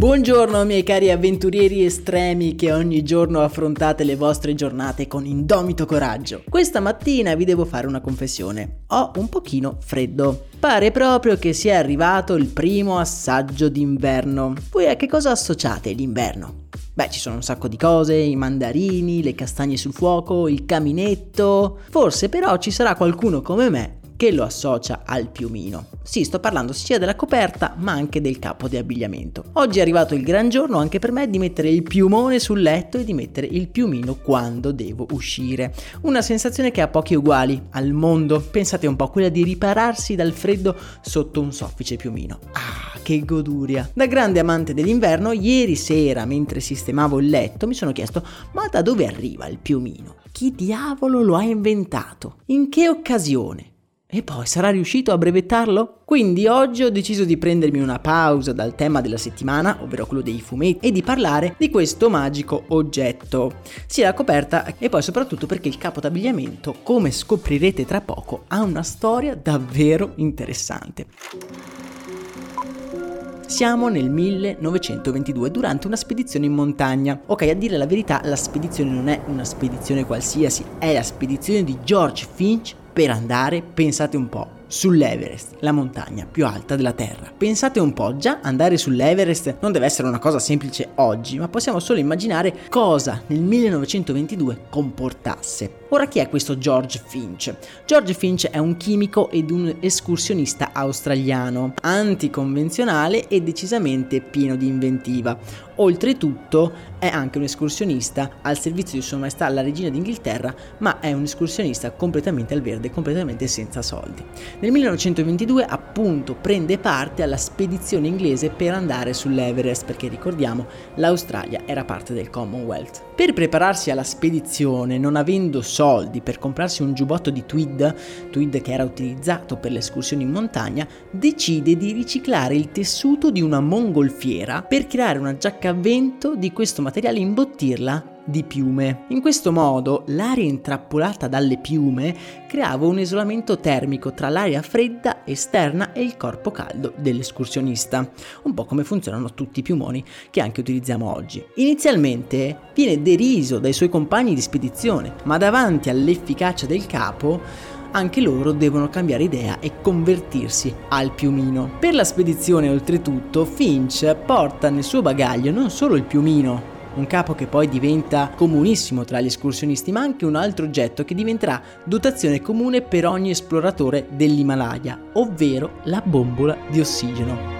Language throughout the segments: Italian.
Buongiorno miei cari avventurieri estremi che ogni giorno affrontate le vostre giornate con indomito coraggio. Questa mattina vi devo fare una confessione. Ho un pochino freddo. Pare proprio che sia arrivato il primo assaggio d'inverno. Voi a che cosa associate l'inverno? Beh, ci sono un sacco di cose, i mandarini, le castagne sul fuoco, il caminetto. Forse però ci sarà qualcuno come me che lo associa al piumino. Sì, sto parlando sia della coperta ma anche del capo di abbigliamento. Oggi è arrivato il gran giorno anche per me di mettere il piumone sul letto e di mettere il piumino quando devo uscire. Una sensazione che ha pochi uguali al mondo. Pensate un po' quella di ripararsi dal freddo sotto un soffice piumino. Ah, che goduria! Da grande amante dell'inverno, ieri sera mentre sistemavo il letto mi sono chiesto ma da dove arriva il piumino? Chi diavolo lo ha inventato? In che occasione? E poi sarà riuscito a brevettarlo? Quindi oggi ho deciso di prendermi una pausa dal tema della settimana, ovvero quello dei fumetti, e di parlare di questo magico oggetto, sia la coperta e poi soprattutto perché il capo d'abbigliamento, come scoprirete tra poco, ha una storia davvero interessante. Siamo nel 1922 durante una spedizione in montagna. Ok, a dire la verità, la spedizione non è una spedizione qualsiasi, è la spedizione di George Finch per andare, pensate un po', sull'Everest, la montagna più alta della Terra. Pensate un po', già andare sull'Everest non deve essere una cosa semplice oggi, ma possiamo solo immaginare cosa nel 1922 comportasse. Ora chi è questo George Finch? George Finch è un chimico ed un escursionista australiano, anticonvenzionale e decisamente pieno di inventiva. Oltretutto è anche un escursionista al servizio di Sua Maestà la Regina d'Inghilterra, ma è un escursionista completamente al verde, completamente senza soldi. Nel 1922 appunto prende parte alla spedizione inglese per andare sull'Everest, perché ricordiamo l'Australia era parte del Commonwealth. Per prepararsi alla spedizione, non avendo soldi per comprarsi un giubbotto di tweed, tweed che era utilizzato per le escursioni in montagna, decide di riciclare il tessuto di una mongolfiera per creare una giacca a vento di questo materiale imbottirla di piume. In questo modo l'aria intrappolata dalle piume creava un isolamento termico tra l'aria fredda esterna e il corpo caldo dell'escursionista, un po' come funzionano tutti i piumoni che anche utilizziamo oggi. Inizialmente viene deriso dai suoi compagni di spedizione, ma davanti all'efficacia del capo anche loro devono cambiare idea e convertirsi al piumino. Per la spedizione, oltretutto, Finch porta nel suo bagaglio non solo il piumino, un capo che poi diventa comunissimo tra gli escursionisti, ma anche un altro oggetto che diventerà dotazione comune per ogni esploratore dell'Himalaya, ovvero la bombola di ossigeno.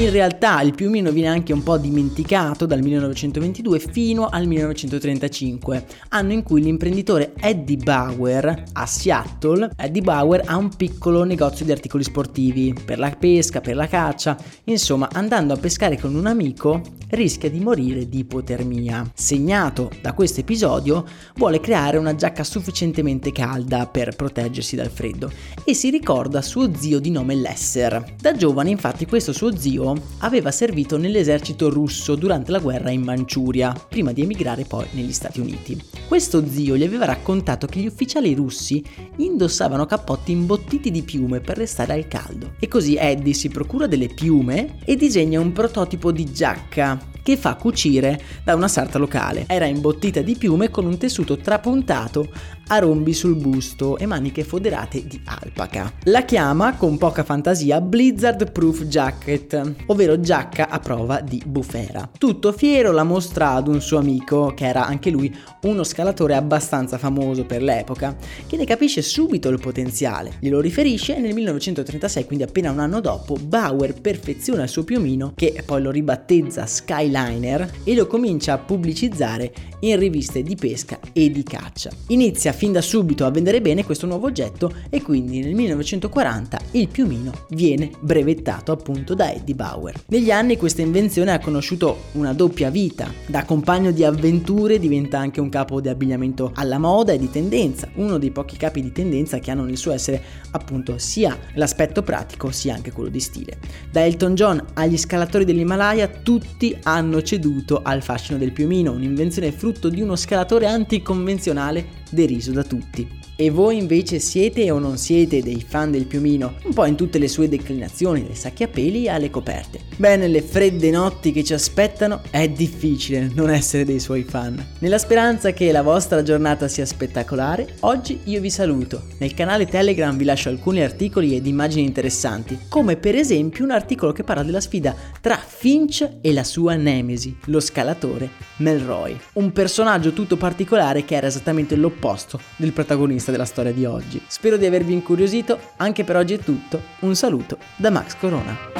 In realtà il piumino viene anche un po' dimenticato dal 1922 fino al 1935, anno in cui l'imprenditore Eddie Bauer a Seattle, Eddie Bauer ha un piccolo negozio di articoli sportivi per la pesca, per la caccia, insomma andando a pescare con un amico rischia di morire di ipotermia. Segnato da questo episodio, vuole creare una giacca sufficientemente calda per proteggersi dal freddo e si ricorda suo zio di nome Lesser. Da giovane infatti questo suo zio aveva servito nell'esercito russo durante la guerra in Manciuria, prima di emigrare poi negli Stati Uniti. Questo zio gli aveva raccontato che gli ufficiali russi indossavano cappotti imbottiti di piume per restare al caldo. E così Eddie si procura delle piume e disegna un prototipo di giacca che fa cucire da una sarta locale. Era imbottita di piume con un tessuto trapuntato a rombi sul busto e maniche foderate di alpaca. La chiama, con poca fantasia, Blizzard Proof Jacket, ovvero giacca a prova di bufera. Tutto fiero la mostra ad un suo amico, che era anche lui uno scalatore abbastanza famoso per l'epoca, che ne capisce subito il potenziale. Glielo riferisce e nel 1936, quindi appena un anno dopo, Bauer perfeziona il suo piumino, che poi lo ribattezza Skyliner, e lo comincia a pubblicizzare in riviste di pesca e di caccia. Inizia fin da subito a vendere bene questo nuovo oggetto e quindi nel 1940 il piumino viene brevettato appunto da Eddie Bauer. Negli anni questa invenzione ha conosciuto una doppia vita. Da compagno di avventure diventa anche un capo di abbigliamento alla moda e di tendenza, uno dei pochi capi di tendenza che hanno nel suo essere appunto sia l'aspetto pratico sia anche quello di stile. Da Elton John agli scalatori dell'Himalaya tutti hanno ceduto al fascino del piumino, un'invenzione frutto di uno scalatore anticonvenzionale deriso da tutti. E voi invece siete o non siete dei fan del piumino, un po' in tutte le sue declinazioni, dai sacchi a peli alle coperte. Beh, nelle fredde notti che ci aspettano è difficile non essere dei suoi fan. Nella speranza che la vostra giornata sia spettacolare, oggi io vi saluto. Nel canale Telegram vi lascio alcuni articoli ed immagini interessanti, come per esempio un articolo che parla della sfida tra Finch e la sua nemesi, lo scalatore Melroy. Un personaggio tutto particolare che era esattamente l'opposto del protagonista della storia di oggi. Spero di avervi incuriosito, anche per oggi è tutto. Un saluto da Max Corona.